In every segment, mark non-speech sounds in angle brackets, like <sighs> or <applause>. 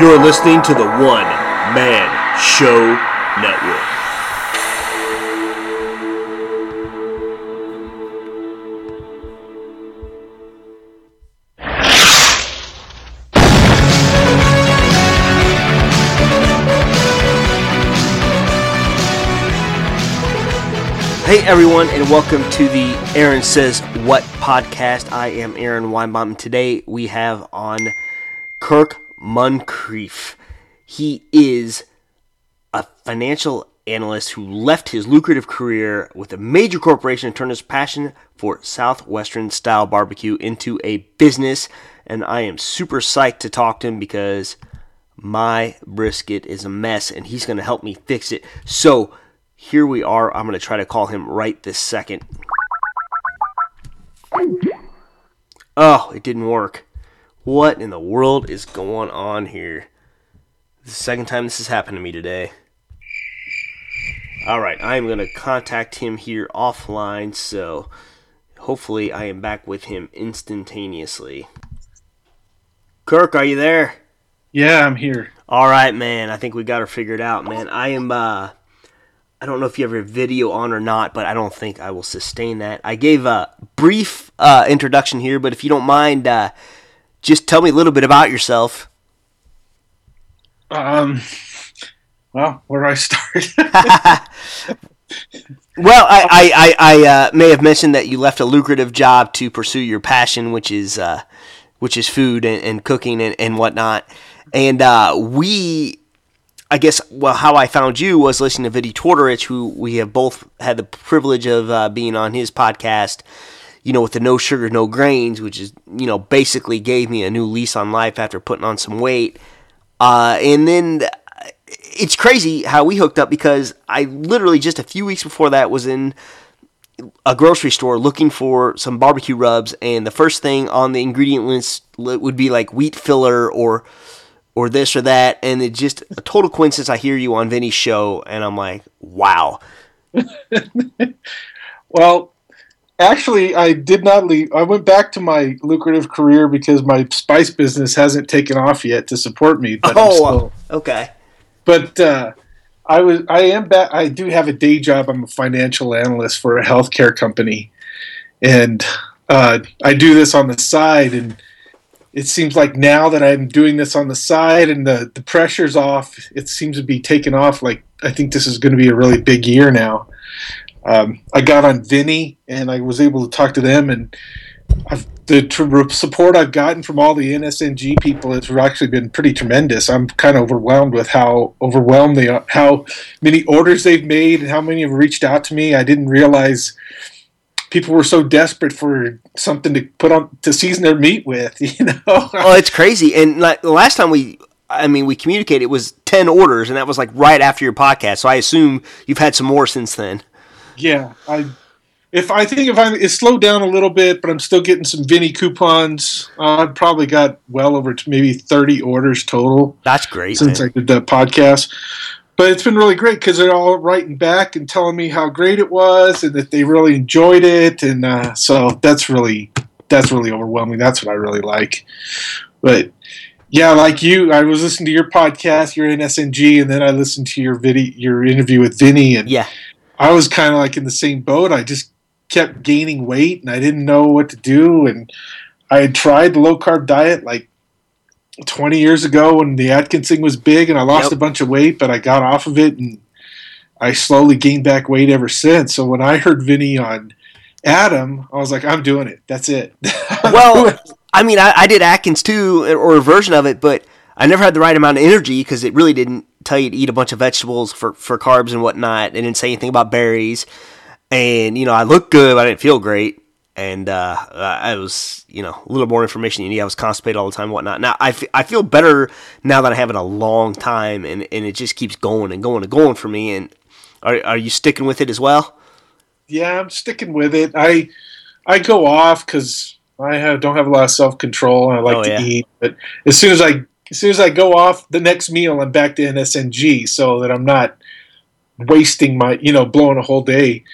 You're listening to the One Man Show Network. Hey everyone, and welcome to the Aaron Says What podcast. I am Aaron Weinbaum. and Today we have on Kirk Muncrief. He is a financial analyst who left his lucrative career with a major corporation and turned his passion for Southwestern style barbecue into a business. And I am super psyched to talk to him because my brisket is a mess and he's going to help me fix it. So here we are. I'm going to try to call him right this second. Oh, it didn't work. What in the world is going on here? The second time this has happened to me today. Alright, I am going to contact him here offline, so hopefully I am back with him instantaneously. Kirk, are you there? Yeah, I'm here. Alright, man, I think we got her figured out, man. I am, uh, I don't know if you have your video on or not, but I don't think I will sustain that. I gave a brief uh, introduction here, but if you don't mind, uh, just tell me a little bit about yourself. Um, well, where do I start? <laughs> well, I, I, I, I uh, may have mentioned that you left a lucrative job to pursue your passion, which is uh, which is food and, and cooking and, and whatnot. And uh, we I guess well, how I found you was listening to Vinny Tortorich, who we have both had the privilege of uh, being on his podcast. You know, with the no sugar, no grains, which is you know basically gave me a new lease on life after putting on some weight. Uh, and then it's crazy how we hooked up because I literally just a few weeks before that was in a grocery store looking for some barbecue rubs, and the first thing on the ingredient list would be like wheat filler or or this or that, and it just a total coincidence. I hear you on Vinny's show, and I'm like, wow. <laughs> well, actually, I did not leave. I went back to my lucrative career because my spice business hasn't taken off yet to support me. But oh, still, okay. But uh, I was, I am back. I do have a day job. I'm a financial analyst for a healthcare company, and uh, I do this on the side and it seems like now that I'm doing this on the side and the, the pressure's off, it seems to be taking off. Like, I think this is going to be a really big year now. Um, I got on Vinny and I was able to talk to them, and I've, the tr- support I've gotten from all the NSNG people has actually been pretty tremendous. I'm kind of overwhelmed with how overwhelmed they are, how many orders they've made, and how many have reached out to me. I didn't realize people were so desperate for something to put on to season their meat with. <laughs> You know, oh, it's crazy. And like the last time we, I mean, we communicated, it was ten orders, and that was like right after your podcast. So I assume you've had some more since then. Yeah, I. If I think if I it slowed down a little bit, but I'm still getting some Vinny coupons. Uh, I've probably got well over maybe 30 orders total. That's great since man. I did that podcast but it's been really great because they're all writing back and telling me how great it was and that they really enjoyed it, and uh, so that's really that's really overwhelming. That's what I really like. But yeah, like you, I was listening to your podcast, your NSNG, and then I listened to your video, your interview with Vinny, and yeah, I was kind of like in the same boat. I just kept gaining weight, and I didn't know what to do, and I had tried the low carb diet like 20 years ago when the Atkins thing was big and I lost yep. a bunch of weight, but I got off of it and I slowly gained back weight ever since. So when I heard Vinny on Adam, I was like, I'm doing it. That's it. <laughs> well, I mean, I, I, did Atkins too, or a version of it, but I never had the right amount of energy because it really didn't tell you to eat a bunch of vegetables for, for carbs and whatnot. It didn't say anything about berries. And, you know, I looked good, but I didn't feel great and uh, I was, you know, a little more information you need. I was constipated all the time, and whatnot. Now I, f- I feel better now that I have it a long time, and, and it just keeps going and going and going for me. And are are you sticking with it as well? Yeah, I'm sticking with it. I I go off because I have, don't have a lot of self control. I like oh, to yeah. eat, but as soon as I as soon as I go off the next meal, I'm back to NSNG, so that I'm not wasting my you know blowing a whole day.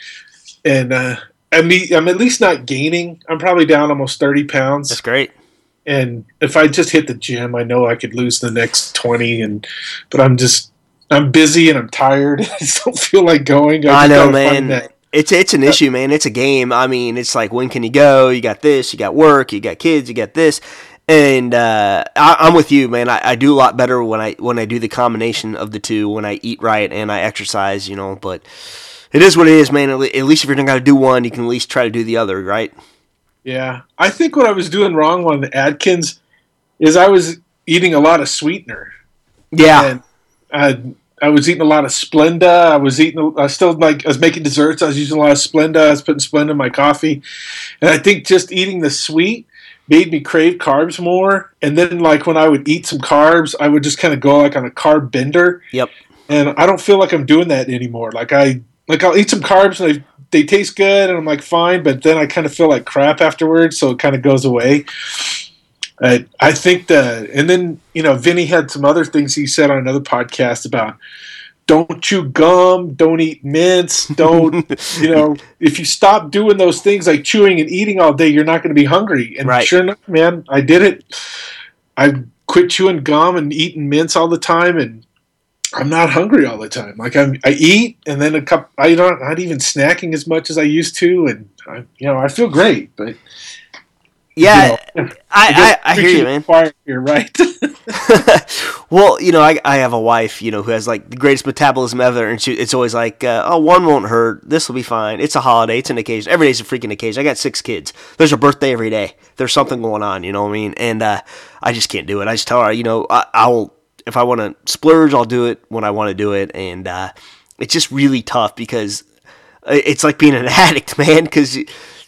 And uh, I mean, I'm at least not gaining. I'm probably down almost 30 pounds. That's great. and if I just hit the gym, I know I could lose the next twenty. And but I'm just I'm busy and I'm tired. <laughs> I just don't feel like going. I, I know, man. It's it's an issue, man. It's a game. I mean, it's like when can you go? You got this. You got work. You got kids. You got this. And uh, I, am with you, man. I, I, do a lot better when I when I do the combination of the two. When I eat right and I exercise, you know. But it is what it is, man. At least if you're not going to do one, you can at least try to do the other, right? Yeah, I think what I was doing wrong on the Atkins is I was eating a lot of sweetener. Yeah, and I, I was eating a lot of Splenda. I was eating. I still like. I was making desserts. I was using a lot of Splenda. I was putting Splenda in my coffee, and I think just eating the sweet made me crave carbs more. And then, like when I would eat some carbs, I would just kind of go like on a carb bender. Yep. And I don't feel like I'm doing that anymore. Like I like I'll eat some carbs and they they taste good and I'm like fine, but then I kind of feel like crap afterwards, so it kind of goes away. I, I think the and then you know Vinny had some other things he said on another podcast about don't chew gum, don't eat mints, don't <laughs> you know if you stop doing those things like chewing and eating all day, you're not going to be hungry. And right. sure enough, man, I did it. I quit chewing gum and eating mints all the time, and I'm not hungry all the time. Like I'm, I eat and then a cup. I don't not even snacking as much as I used to, and I, you know I feel great. But yeah, you know, I, I, I hear you, man. You're right. <laughs> <laughs> well, you know, I, I have a wife, you know, who has like the greatest metabolism ever, and she, it's always like, uh, oh, one won't hurt. This will be fine. It's a holiday. It's an occasion. Every day's a freaking occasion. I got six kids. There's a birthday every day. There's something going on. You know what I mean? And uh, I just can't do it. I just tell her, you know, I, I'll if I want to splurge, I'll do it when I want to do it, and uh, it's just really tough because it's like being an <laughs> addict, man. Because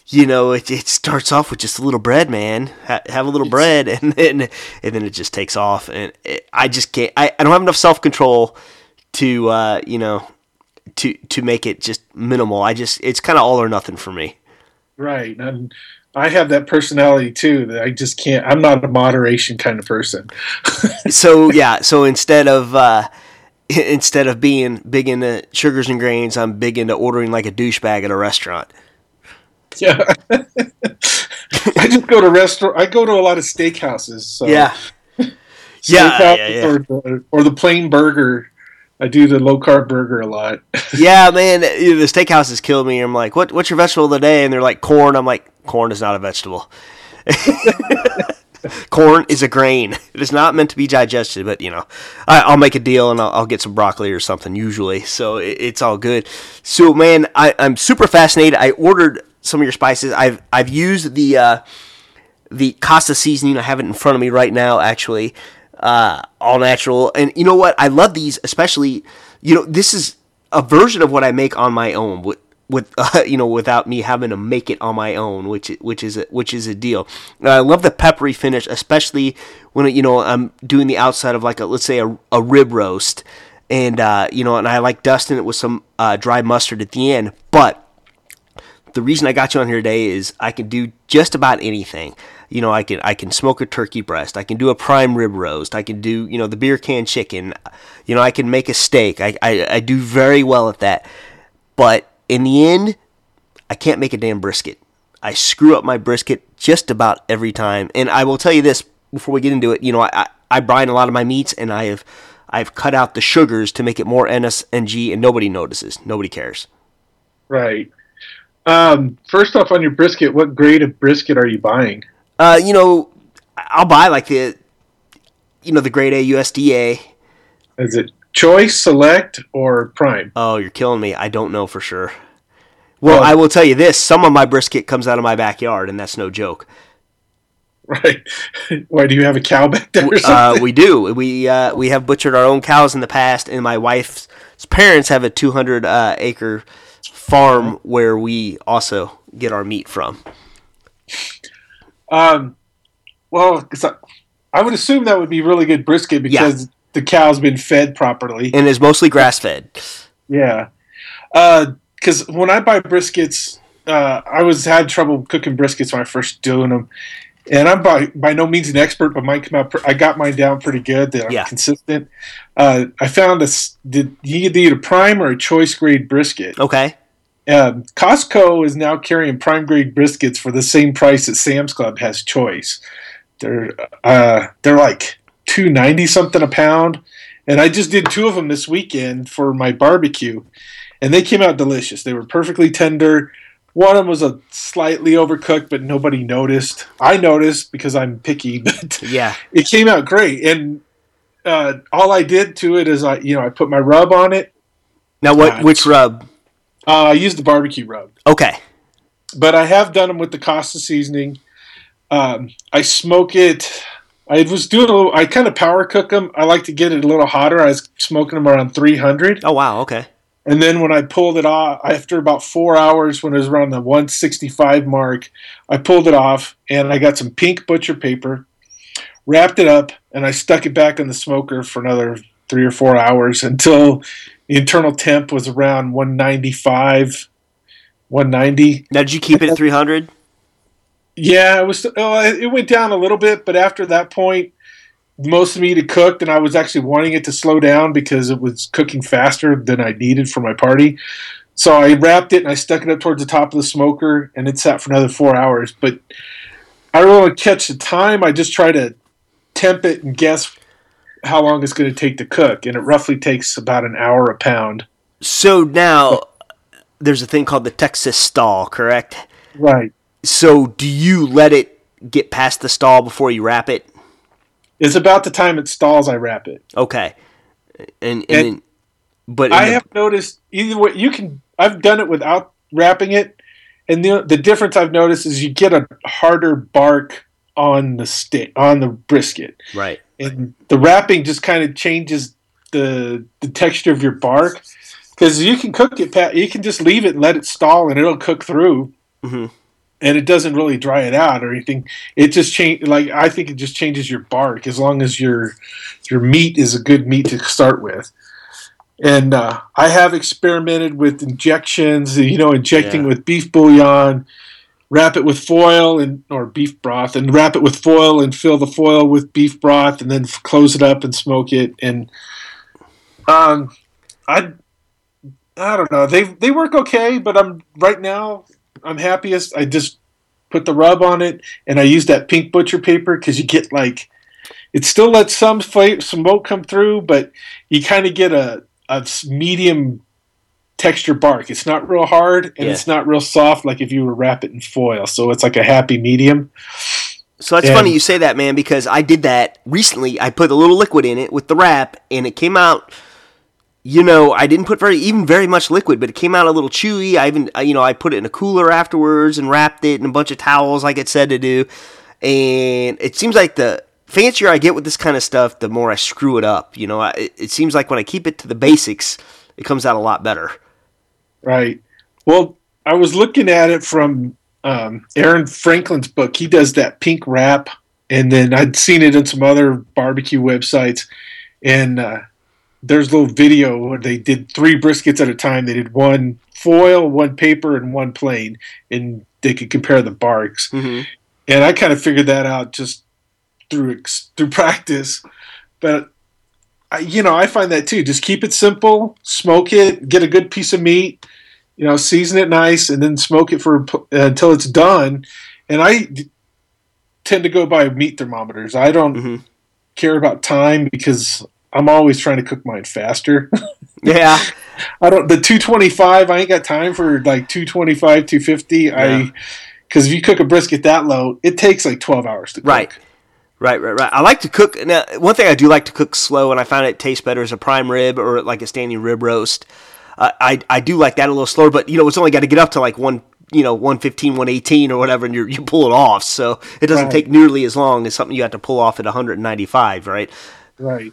you know it, it starts off with just a little bread, man. Ha- have a little bread, <laughs> and then and then it just takes off, and it, I just can't. I, I don't have enough self control to uh, you know to to make it just minimal. I just it's kind of all or nothing for me. Right, and I have that personality too that I just can't. I'm not a moderation kind of person. <laughs> so yeah, so instead of uh, <laughs> instead of being big into sugars and grains, I'm big into ordering like a douchebag at a restaurant. <laughs> Yeah, I just go to restaurant. I go to a lot of steakhouses. So yeah, yeah, yeah, yeah. Or, the, or the plain burger. I do the low carb burger a lot. <laughs> yeah, man, the steakhouses kill me. I'm like, what? What's your vegetable of the day? And they're like corn. I'm like, corn is not a vegetable. <laughs> corn is a grain. It is not meant to be digested, but you know, I, will make a deal and I'll, I'll, get some broccoli or something usually. So it, it's all good. So man, I, am super fascinated. I ordered some of your spices. I've I've used the uh, the Casa seasoning. I have it in front of me right now, actually uh, all natural. And you know what? I love these, especially. You know, this is a version of what I make on my own with with <laughs> uh, you know without me having to make it on my own, which which is a, which is a deal. I love the peppery finish, especially when you know I'm doing the outside of like a let's say a, a rib roast, and uh, you know, and I like dusting it with some uh, dry mustard at the end. But the reason I got you on here today is I can do just about anything you know, I can I can smoke a turkey breast. I can do a prime rib roast. I can do you know the beer can chicken. You know, I can make a steak. I I, I do very well at that. But in the end, I can't make a damn brisket. I screw up my brisket just about every time. And I will tell you this before we get into it. You know, I I brine a lot of my meats, and I have I've cut out the sugars to make it more NSNG, and nobody notices. Nobody cares. Right. Um, first off, on your brisket, what grade of brisket are you buying? Uh, you know, I'll buy like the, you know, the grade A USDA. Is it choice, select, or prime? Oh, you're killing me. I don't know for sure. Well, I will tell you this: some of my brisket comes out of my backyard, and that's no joke. <laughs> Right? Why do you have a cow back there? Uh, we do. We uh, we have butchered our own cows in the past, and my wife's parents have a 200 uh, acre farm where we also get our meat from. Um, well, I would assume that would be really good brisket because yeah. the cow's been fed properly and is mostly grass fed. Yeah, because uh, when I buy briskets, uh, I was had trouble cooking briskets when I first doing them, and I'm by by no means an expert, but mine come out. I got mine down pretty good. That yeah. I'm consistent. Uh, I found this. Did you either eat a prime or a choice grade brisket? Okay. Um, Costco is now carrying prime grade briskets for the same price that Sam's Club has choice. they're uh, they're like two ninety something a pound, and I just did two of them this weekend for my barbecue, and they came out delicious. They were perfectly tender. One of them was a slightly overcooked, but nobody noticed. I noticed because I'm picky, <laughs> but Yeah. it came out great. And uh, all I did to it is I, you know, I put my rub on it. Now, what? Uh, Which rub? Uh, I used the barbecue rub, Okay. but I have done them with the Casa seasoning. Um, I smoke it. I was doing a little. I kind of power cook them. I like to get it a little hotter. I was smoking them around 300. Oh wow. Okay. And then when I pulled it off, after about four hours, when it was around the 165 mark, I pulled it off and I got some pink butcher paper, wrapped it up, and I stuck it back in the smoker for another three or four hours until the internal temp was around 195, 190. Now, did you keep it at 300? Yeah, it was. Uh, it went down a little bit, but after that point, most of meat had cooked, and I was actually wanting it to slow down because it was cooking faster than I needed for my party. So I wrapped it and I stuck it up towards the top of the smoker, and it sat for another four hours. But I don't want to catch the time. I just try to temp it and guess how long it's going to take to cook, and it roughly takes about an hour a pound. So now, there's a thing called the Texas stall, correct? Right. So, do you let it get past the stall before you wrap it? It's about the time it stalls. I wrap it. Okay. And, and, And then, but I the- have noticed either way you can. I've done it without wrapping it, and the the difference I've noticed is you get a harder bark on the stick on the brisket, right. and the wrapping just kind of changes the the texture of your bark because you can cook it. Pat, you can just leave it and let it stall, and it'll cook through. Mhm. And it doesn't really dry it out or anything. It just change like I think it just changes your bark as long as your your meat is a good meat to start with. And uh, I have experimented with injections, you know, injecting Yeah. with beef bouillon, wrap it with foil and or beef broth, and wrap it with foil and fill the foil with beef broth, and then f- close it up and smoke it. And um, I I don't know, they they work okay, but I'm right now I'm happiest. I just put the rub on it, and I use that pink butcher paper because you get like it still lets some flavor, smoke come through, but you kind of get a, a medium texture bark. It's not real hard and Yeah. it's not real soft like if you were to wrap it in foil. So it's like a happy medium. So that's And- funny you say that, man, because I did that recently. I put a little liquid in it with the wrap, and it came out. You know, I didn't put very even very much liquid, but it came out a little chewy. I even, you know, I put it in a cooler afterwards and wrapped it in a bunch of towels, like it said to do. And it seems like the fancier I get with this kind of stuff, the more I screw it up. You know, I, it, it seems like when I keep it to the basics, it comes out a lot better. Right. Well, I was looking at it from um, Aaron Franklin's book. He does that pink wrap, and then I'd seen it in some other barbecue websites. And uh, there's a little video where they did three briskets at a time. They did one foil, one paper, and one plain, and they could compare the barks. hmm And I kind of figured that out just through through <laughs> practice. But I, you know, I find that too. Just keep it simple, smoke it, get a good piece of meat, you know, season it nice, and then smoke it for uh, until it's done. And I d- tend to go by meat thermometers. I don't hmm care about time because I'm always trying to cook mine faster. <laughs> Yeah. I don't the 225. I ain't got time for like 225, 250. Yeah. I because if you cook a brisket that low, it takes like 12 hours to cook. Right. Right, right, right. I like to cook. Now, one thing I do like to cook slow, and I find it tastes better as a prime rib or like a standing rib roast. Uh, I I do like that a little slower, but you know it's only got to get up to like one you know 115, 118 or whatever, and you you pull it off. So it doesn't Right. take nearly as long as something you have to pull off at 195, right? Right.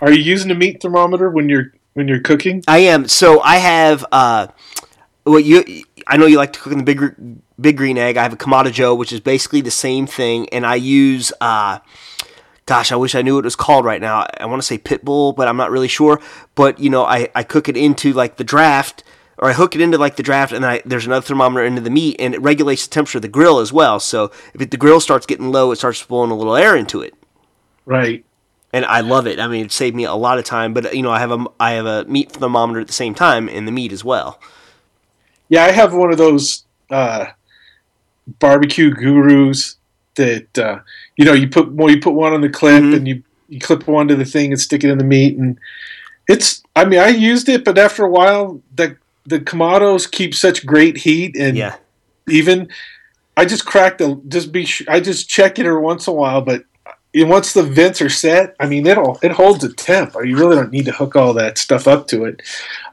Are you using a meat thermometer when you're when you're cooking? I am. So I have uh, what you. I know you like to cook in the big big green egg. I have a Kamado Joe, which is basically the same thing, and I use. Uh, gosh, I wish I knew what it was called right now. I want to say Pitbull, but I'm not really sure. But you know, I I cook it into like the draft. Or I hook it into like the draft, and I, there's another thermometer into the meat, and it regulates the temperature of the grill as well. So if it, the grill starts getting low, it starts blowing a little air into it Right. And I love it. I mean, it saved me a lot of time. But you know, I have a I have a meat thermometer at the same time in the meat as well. Yeah, I have one of those uh, barbecue gurus that uh, you know, you put well, you put one on the clip Mhm. and you you clip one to the thing and stick it in the meat, and it's. I mean, I used it, but after a while, the the Kamados keep such great heat, and Yeah. even I just crack the just be I just check it every once in a while, but and once the vents are set, I mean it'll it holds a temp. You really don't need to hook all that stuff up to it.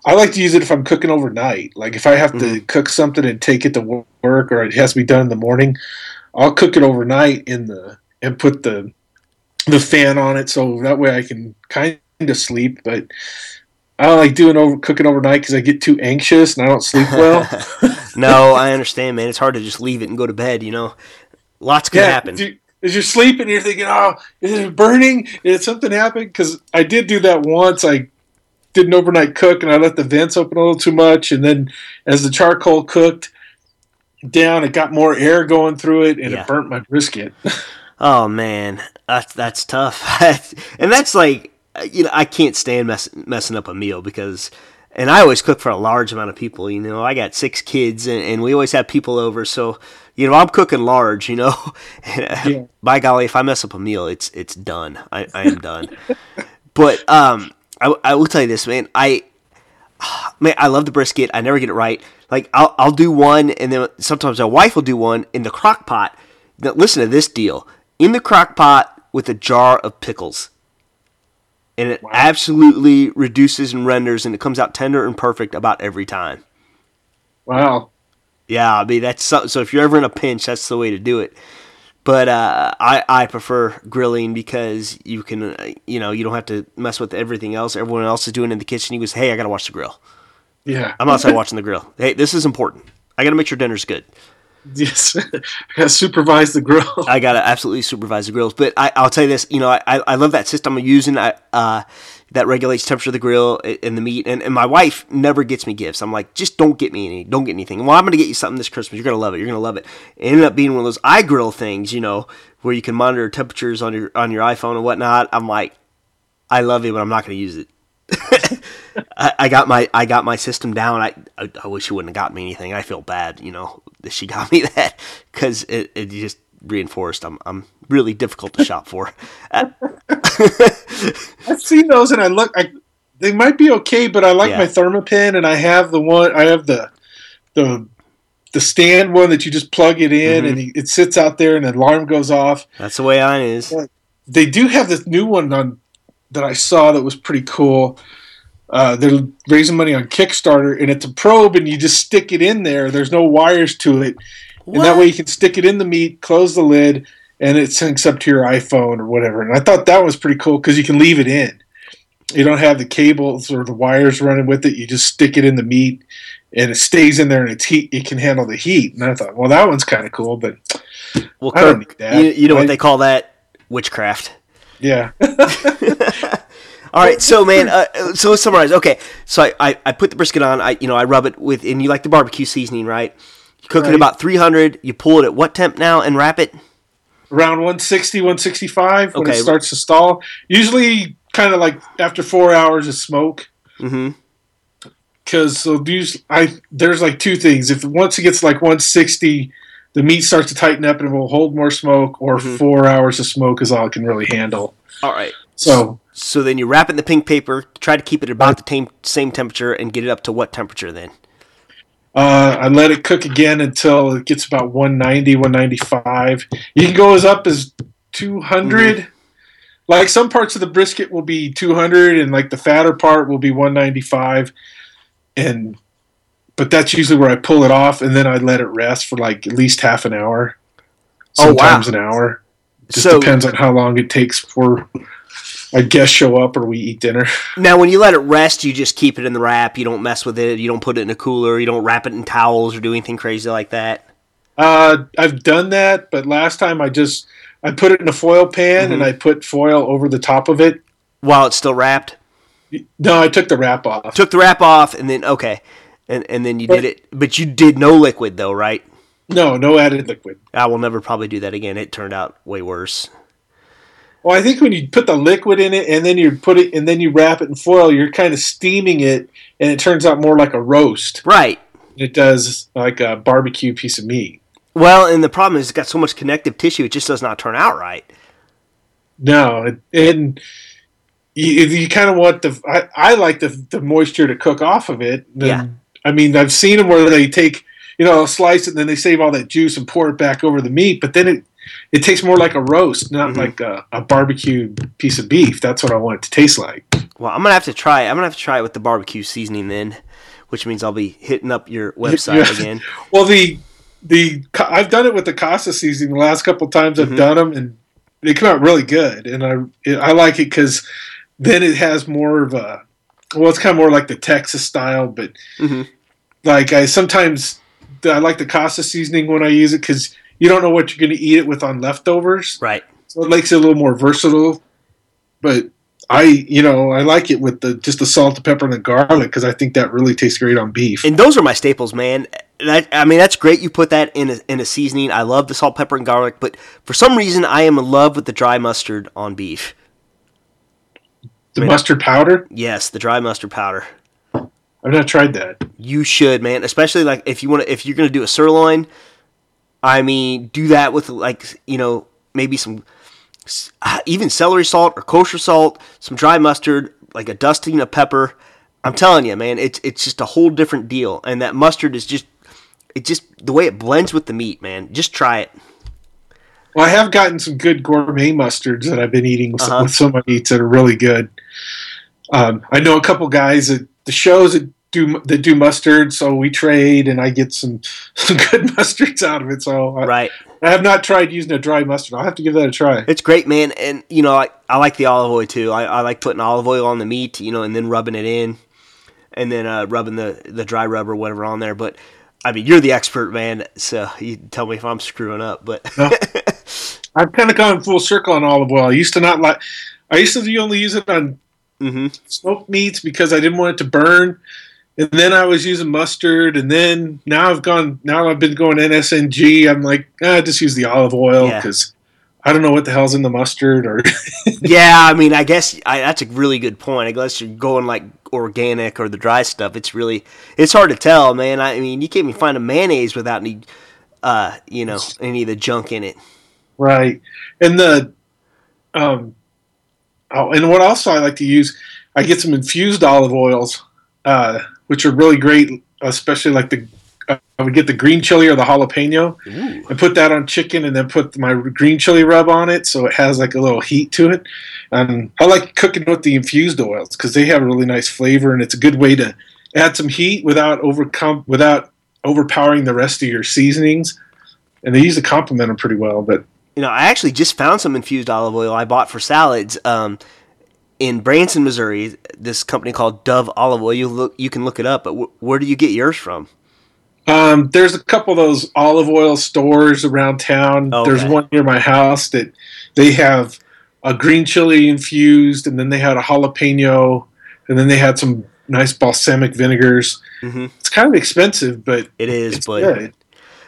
I like to use it if I'm cooking overnight. Like if I have to mm-hmm. cook something and take it to work, or it has to be done in the morning, I'll cook it overnight in the and put the the fan on it so that way I can kind of sleep. But I don't like doing over cooking overnight because I get too anxious and I don't sleep well. <laughs> no, I understand, man. It's hard to just leave it and go to bed. You know, lots can happen. do- As you're sleeping, you're thinking, "Oh, is it burning? Did something happen?" Because I did do that once. I did an overnight cook, and I let the vents open a little too much, and then as the charcoal cooked down, it got more air going through it, and Yeah. it burnt my brisket. <laughs> Oh man, that's that's tough. <laughs> and that's like you know I can't stand mess, messing up a meal because. And I always cook for a large amount of people. You know, I got six kids, and, and we always have people over. So, you know, I'm cooking large. You know, <laughs> Yeah. by golly, if I mess up a meal, it's it's done. I, I am done. but um, I, I will tell you this, man. I <sighs> man, I love the brisket. I never get it right. Like I'll I'll do one, and then sometimes my wife will do one in the crock pot. Now, listen to this deal: in the crock pot with a jar of pickles, and it absolutely reduces and renders, and it comes out tender and perfect about every time. wow. Yeah, I mean that's so, so. If you're ever in a pinch, that's the way to do it. But uh, I I prefer grilling because you can uh, you know you don't have to mess with everything else. Everyone else is doing in the kitchen. He goes, hey, I gotta watch the grill. Yeah. I'm outside watching the grill. Hey, this is important. I got to make sure dinner's good. Yes. I <laughs> gotta supervise the grill. <laughs> I got to absolutely supervise the grills. But I, I'll tell you this, you know, I, I love that system I'm using I, uh, that regulates temperature of the grill and the meat. And, and my wife never gets me gifts. I'm like, just don't get me any, don't get anything. Well, I'm to get you something this Christmas. You're to love it. You're to love it. It ended up being one of those iGrill things, you know, where you can monitor temperatures on your on your iPhone and whatnot. I'm like, I love it, but I'm not to use it. <laughs> I, I got my I got my system down. I, I I wish you wouldn't have got me anything. I feel bad, you know, that she got <laughs> me that because it, it just reinforced I'm I'm really difficult to shop for. <laughs> I've seen those, and I look. I, they might be okay, but I like Yeah. my Thermapen and I have the one. I have the the the stand one that you just plug it in, Mhm. and it sits out there, and an alarm goes off. that's the way mine is. They do have this new one on that I saw that was pretty cool. Uh, they're raising money on Kickstarter, and it's a probe, and you just stick it in there. There's no wires to it, and that way you can stick it in the meat, close the lid, and it syncs up to your iPhone or whatever. And I thought that was pretty cool because you can leave it in. You don't have the cables or the wires running with it. You just stick it in the meat, and it stays in there, and it's heat. It can handle the heat. And I thought, well, that one's kind of cool, but Well, I don't Kirk, need that. you, you know I- what they call that? Witchcraft. yeah, <laughs> <laughs> All right, so man, uh, so let's summarize. Okay, so I, I, I put the brisket on. I you know I rub it with, and you like the barbecue seasoning, right? You cook it about 300. You pull it at what temp now and wrap it? around 160, 165 when Okay. it starts to stall. Usually, kind of like after four hours of smoke. Mm-hmm. because so these I there's like two things. If once it gets like 160, the meat starts to tighten up and it will hold more smoke, or Mhm. four hours of smoke is all it can really handle. All right. So So then you wrap it in the pink paper. Try to keep it about the tam- same temperature and get it up to what temperature then? uh, I let it cook again until it gets about 190, 195. You can go as up as 200. Like some parts of the brisket will be 200, and like the fatter part will be 195. And but that's usually where I pull it off, and then I let it rest for like at least half an hour. Oh, wow. Sometimes an hour. Just So- depends on how long it takes for I guess show up or we eat dinner. Now, when you let it rest, you just keep it in the wrap. You don't mess with it. You don't put it in a cooler. You don't wrap it in towels or do anything crazy like that. Uh, I've done that, but last time I just I put it in a foil pan and Mhm. I put foil over the top of it. While it's still wrapped, No, I took the wrap off. took the wrap off, and then okay, and and then you did it. But you did no liquid though, right? No, no added liquid. I will never probably do that again. It turned out way worse. Well, I think when you put the liquid in it and then you put it and then you wrap it in foil, you're kind of steaming it, and it turns out more like a roast. Right. It does like a barbecue piece of meat. Well, and the problem is it's got so much connective tissue, it just does not turn out right. No, and you, you kind of want the. I, I like the the moisture to cook off of it. And, Yeah. I mean, I've seen them where they take you know slice it and then they save all that juice and pour it back over the meat, but then it it tastes more like a roast, not Mhm. like a, a barbecue piece of beef. That's what I want it to taste like. Well, I'm gonna have to try. it. I'm gonna have to try it with the barbecue seasoning then, which means I'll be hitting up your <laughs> website Yeah. again. Well, the the I've done it with the Casa seasoning the last couple times I've Mhm. done them, and they come out really good. And I I like it because then it has more of a well, it's kind of more like the Texas style, but hmm like I sometimes I like the Casa seasoning when I use it because you don't know what you're going to eat it with on leftovers, Right. so it makes it a little more versatile. But I, you know, I like it with the just the salt, the pepper, and the garlic because I think that really tastes great on beef. And those are my staples, man. That, I mean, that's great. You put that in a, in a seasoning. I love the salt, pepper, and garlic, but for some reason, I am in love with the dry mustard on beef. the Right. mustard powder, Yes, the dry mustard powder. I've not tried that. You should, man. Especially like if you want to, if you're gonna do a sirloin. I mean, do that with like you know maybe some uh, even celery salt or kosher salt, some dry mustard, like a dusting of pepper. I'm telling you, man, it's it's just a whole different deal. And that mustard is just it just the way it blends with the meat, man. Just try it. Well, I have gotten some good gourmet mustards that I've been eating with, Uh-huh. with some of my eats that are really good. Um, I know a couple guys at the shows that do that do mustard, so we trade, and I get some <laughs> some good mustards out of it. So I, Right. I have not tried using a dry mustard. I'll have to give that a try. It's great, man. And you know, I, I like the olive oil too. I, I like putting olive oil on the meat, you know, and then rubbing it in, and then uh, rubbing the the dry rub or whatever on there. But I mean, you're the expert, man. So you tell me if I'm screwing up. But No. <laughs> I've kind of gone full circle on olive oil. I used to not like. I used to only use it on hmm smoked meats because I didn't want it to burn. And then I was using mustard, and then now I've gone. Now I've been going NSNG. I'm like, ah, just use the olive oil Yeah. because I don't know what the hell's in the mustard. Or <laughs> yeah, I mean, I guess I, that's a really good point. I guess you're going like organic or the dry stuff. It's really it's hard to tell, man. I mean, you can't even find a mayonnaise without any, uh, you know, any of the junk in it. right, and the um, oh, and what also I like to use, I get some infused olive oils, uh, which are really great, especially like the. uh, I would get the green chili or the jalapeno. Ooh. I put that on chicken and then put my green chili rub on it, so it has like a little heat to it. And I like cooking with the infused oils because they have a really nice flavor, and it's a good way to add some heat without overcome without overpowering the rest of your seasonings. And they usually complement them pretty well. But You know, I actually just found some infused olive oil I bought for salads um, in Branson, Missouri. This company called Dove Olive Oil. You look, you can look it up. But wh- where do you get yours from? um, there's a couple of those olive oil stores around town. Okay. There's one near my house that they have a green chili infused, and then they had a jalapeno, and then they had some nice balsamic vinegars. hmm It's kind of expensive, but It is, but good.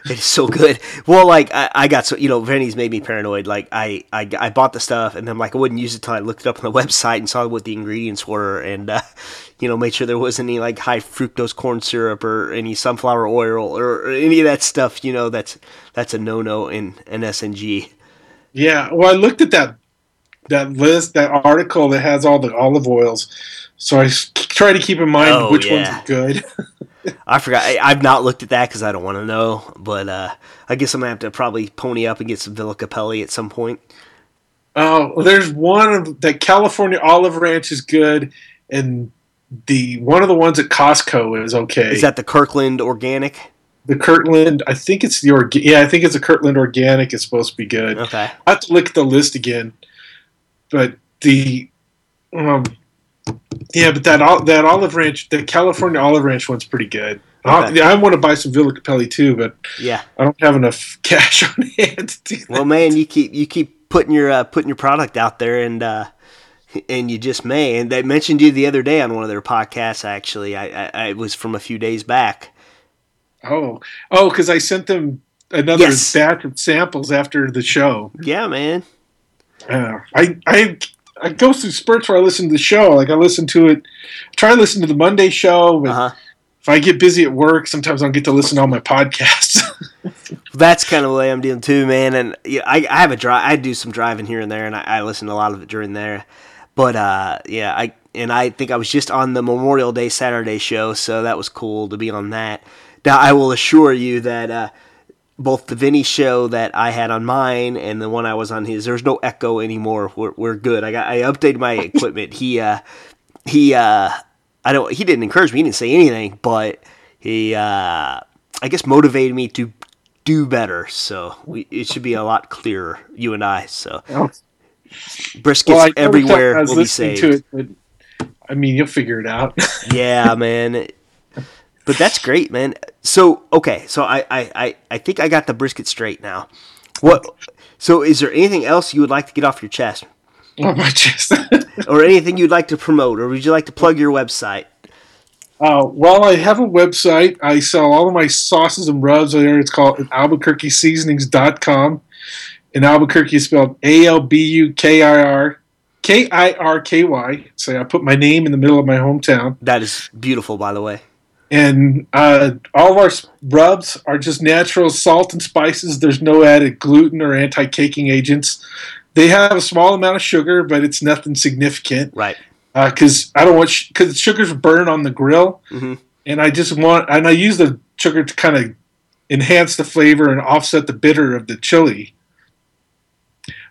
<laughs> It's so good. Well, like I, I got so you know, Vinny's made me paranoid. Like I, I, I bought the stuff and then I'm like I wouldn't use it till I looked it up on the <laughs> website and saw what the ingredients were and uh, you know made sure there wasn't any like high fructose corn syrup or any sunflower oil or, or any of that stuff. You know that's that's a no no in NSNG. Yeah, well, I looked at that that list, that article that has all the olive oils. So I try to keep in mind Oh, which yeah. ones are good. <laughs> I forgot. I, I've not looked at that because I don't want to know. But uh, I guess I'm gonna have to probably pony up and get some Villa Capelli at some point. Oh, well, there's one of that California Olive Ranch is good, and the one of the ones at Costco is okay. Is that the Kirkland Organic? the Kirkland? I think it's the orga- Yeah, I think it's a Kirkland Organic. It's supposed to be good. Okay. I have to look at the list again, but the um, yeah, but that that olive ranch, the California olive ranch one's pretty good. I- Okay. I, want to buy some Villa Capelli too, but Yeah. I don't have enough <laughs> cash on hand to do that. Well, man, you keep you keep putting your uh, putting your product out there, and uh, and you just may. And they mentioned you the other day on one of their podcasts. Actually, I, I, I was from a few days back. Oh, oh, because I sent them another Yes. batch of samples after the show. Yeah, man. Uh, I I I go through spurts where I listen to the show. Like I listen to it, try to listen to the Monday show, but Uh huh. if I get busy at work, sometimes I don't get to listen to all my podcasts. <laughs> That's kind of the way I'm dealing too, man. And yeah, I, I have a drive. I do some driving here and there, and I, I listen to a lot of it during there. But uh, yeah, I and I think I was just on the Memorial Day Saturday show, so that was cool to be on that. Now I will assure you that uh, both the Vinny show that I had on mine and the one I was on his, there's no echo anymore. We're, we're good. I got I updated my <laughs> equipment. he uh, he uh, I don't he didn't encourage me. He didn't say anything, but he uh, I guess motivated me to do better. So we, it should be a lot clearer, you and I. So briskets well, everywhere will be saved. It, but, I mean, you'll figure it out. yeah, man. <laughs> But that's great, man. So okay, so I, I, I I think I got the brisket straight now. What? So is there anything else you would like to get off your chest? Off my chest. <laughs> or anything you'd like to promote, or would you like to plug your website? Uh, well, I have a website. I sell all of my sauces and rubs there. It's called albukirkyseasonings.com. And Albukirky is spelled A L B U K I R K I R K Y. So I put my name in the middle of my hometown. That is beautiful, by the way. And uh, all of our rubs are just natural salt and spices. There's no added gluten or anti caking agents. They have a small amount of sugar, but it's nothing significant. Right because uh, I don't want because sh- sugars burn on the grill, mm-hmm. and I just want and I use the sugar to kind of enhance the flavor and offset the bitter of the chili.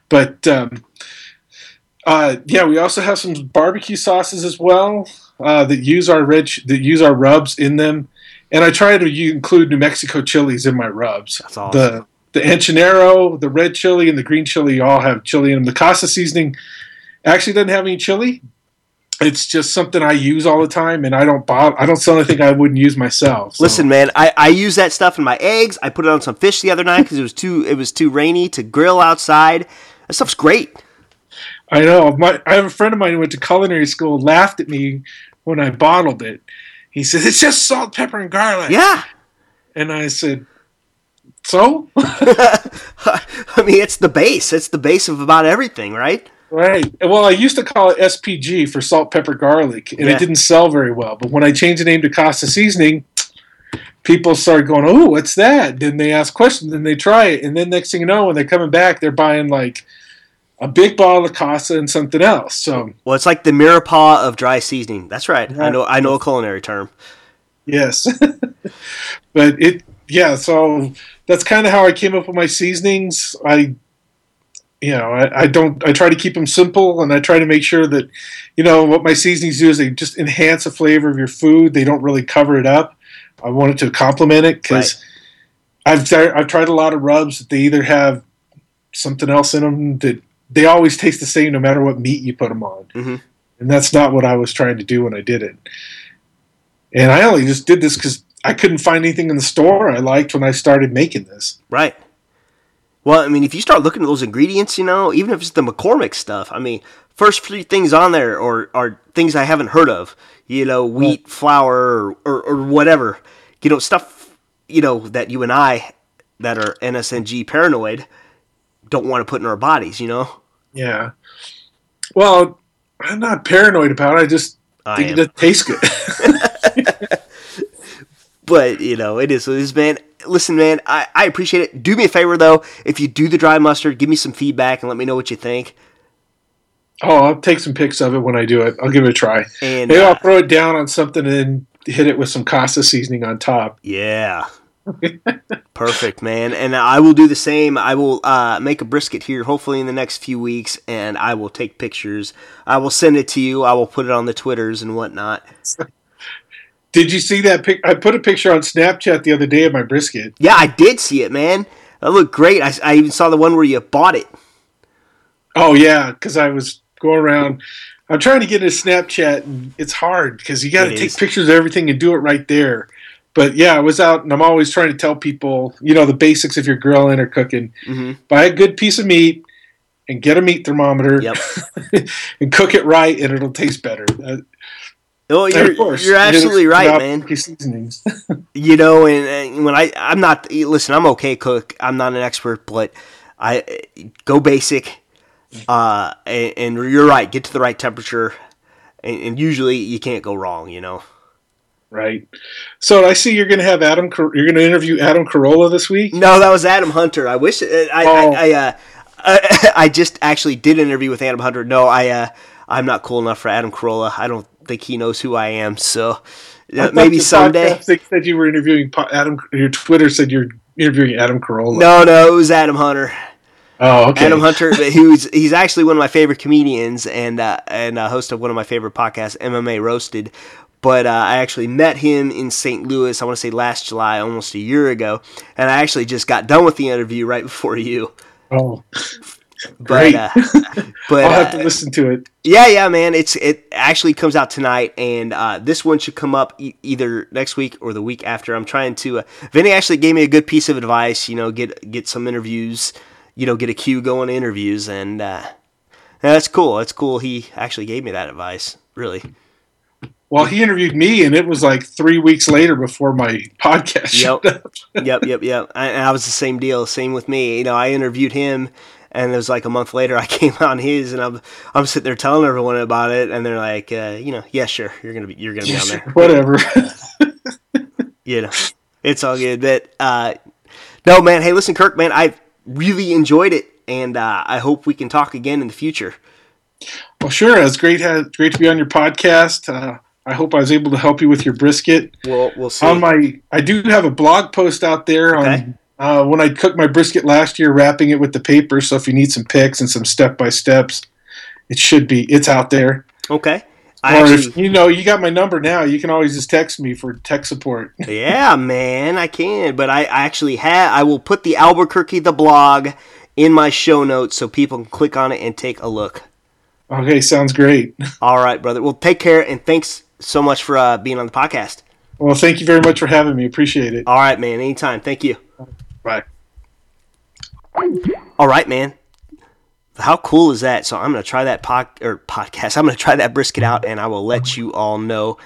But um, uh, yeah, we also have some barbecue sauces as well uh, that use our red that use our rubs in them, and I try to include New Mexico chilies in my rubs. That's awesome. The the enchinero, the red chili, and the green chili all have chili in them. The casa seasoning actually doesn't have any chili, it's just something I use all the time, and I don't buy, I don't sell anything I wouldn't use myself. So. Listen, man, I, I use that stuff in my eggs. I put it on some fish the other night because it was too it was too rainy to grill outside. That stuff's great. I know. My I have a friend of mine who went to culinary school. Laughed at me when I bottled it. He said it's just salt, pepper, and garlic. Yeah. And I said, so? <laughs> I mean, it's the base. It's the base of about everything, right? Right. Well, I used to call it SPG for salt, pepper, garlic, and yeah. it didn't sell very well. But when I changed the name to Casa Seasoning, people started going, "Oh, what's that?" Then they ask questions, and they try it, and then next thing you know, when they're coming back, they're buying like a big bottle of Casa and something else. So, well, it's like the Mirepoix of dry seasoning. That's right. I know. I know a culinary term. Yes, <laughs> but it. Yeah. So that's kind of how I came up with my seasonings. I you know, I, I, don't. I try to keep them simple, and I try to make sure that, you know, what my seasonings do is they just enhance the flavor of your food. They don't really cover it up. I want it to complement it because right. I've I've tried a lot of rubs that they either have something else in them that they always taste the same no matter what meat you put them on, mm-hmm. and that's not what I was trying to do when I did it. And I only just did this because I couldn't find anything in the store I liked when I started making this. Right. Well, I mean, if you start looking at those ingredients, you know, even if it's the McCormick stuff, I mean, first three things on there are, are things I haven't heard of. You know, wheat, flour, or, or, or whatever. You know, stuff, you know, that you and I that are NSNG paranoid don't want to put in our bodies, you know? Yeah. Well, I'm not paranoid about it. I just I think am. it tastes good. <laughs> <laughs> but, you know, it is what it is, man listen, man, I, I appreciate it. Do me a favor though, if you do the dry mustard, give me some feedback and let me know what you think. Oh, I'll take some pics of it when I do it. I'll give it a try. And maybe uh, I'll throw it down on something and hit it with some casa seasoning on top. Yeah. Perfect, man. And I will do the same. I will uh, make a brisket here, hopefully in the next few weeks, and I will take pictures. I will send it to you. I will put it on the Twitters and whatnot. <laughs> Did you see that pic? I put a picture on Snapchat the other day of my brisket. Yeah, I did see it, man. That looked great. I, I even saw the one where you bought it. Oh yeah, because I was going around. I'm trying to get into Snapchat, and it's hard because you got to take is. pictures of everything and do it right there. But yeah, I was out, and I'm always trying to tell people, you know, the basics if you're grilling or cooking. Mm-hmm. Buy a good piece of meat and get a meat thermometer. Yep. <laughs> and cook it right, and it'll taste better. Uh, Oh, you're you're absolutely right, man. Seasonings. <laughs> you know, and, and, when I I'm not listen, I'm okay cook. I'm not an expert, but I go basic. Uh, and, and you're right. Get to the right temperature, and, and, usually you can't go wrong. You know. Right. So I see you're going to have Adam. You're going to interview Adam Carolla this week. No, that was Adam Hunter. I wish I oh. I, I, uh, I, <laughs> I just actually did interview with Adam Hunter. No, I uh, I'm not cool enough for Adam Carolla. I don't think he knows who I am. So uh, maybe someday. They said you were interviewing Adam. Your Twitter said you're interviewing Adam Carolla. No, no, it was Adam Hunter. Oh, okay. Adam Hunter, who's he's actually one of my favorite comedians and uh, and a host of one of my favorite podcasts, MMA Roasted. But uh, I actually met him in St. Louis. I want to say last July, almost a year ago, and I actually just got done with the interview right before you. Oh, great! But, uh, <laughs> but I'll have to uh, listen to it. Yeah, yeah, man. It's it actually comes out tonight, and uh, this one should come up e- either next week or the week after. I'm trying to. Uh, Vinny actually gave me a good piece of advice. You know, get get some interviews. You know, get a queue going to interviews, and uh, that's cool. That's cool. He actually gave me that advice. Really. Well, he interviewed me, and it was like three weeks later before my podcast. Yep, <laughs> yep, yep, yep. I, I was the same deal. Same with me. You know, I interviewed him, and it was like a month later I <laughs> came on his, and I'm I'm sitting there telling everyone about it, and they're like, uh, you know, yeah, sure, you're gonna be you're gonna yeah, be on there, whatever. <laughs> you know, it's all good. But uh, no, man. Hey, listen, Kirk, man, I really enjoyed it, and uh, I hope we can talk again in the future. Well, sure. It's great. Great to be on your podcast. I hope I was able to help you with your brisket. Well, we'll see. On my, I do have a blog post out there okay. on uh, when I cooked my brisket last year, wrapping it with the paper. So if you need some pics and some step by steps, it should be. It's out there. Okay. I or actually, if you know you got my number now, you can always just text me for tech support. <laughs> yeah, man, I can. But I actually have. I will put the Albukirky the blog in my show notes so people can click on it and take a look. Okay, sounds great. <laughs> All right, brother. Well, take care and thanks so much for uh, being on the podcast. Well, thank you very much for having me. Appreciate it. All right, man. Anytime. Thank you. Bye. All right, man. How cool is that? So I'm gonna try that pod or podcast. I'm gonna try that brisket out, and I will let you all know.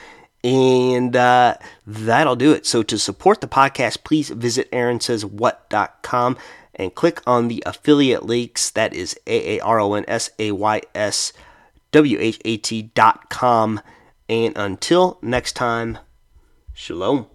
And uh, that'll do it. So to support the podcast, please visit aaronsayswhat.com and click on the affiliate links. That is A A R O N S A Y S W H A T dot com. And until next time, shalom.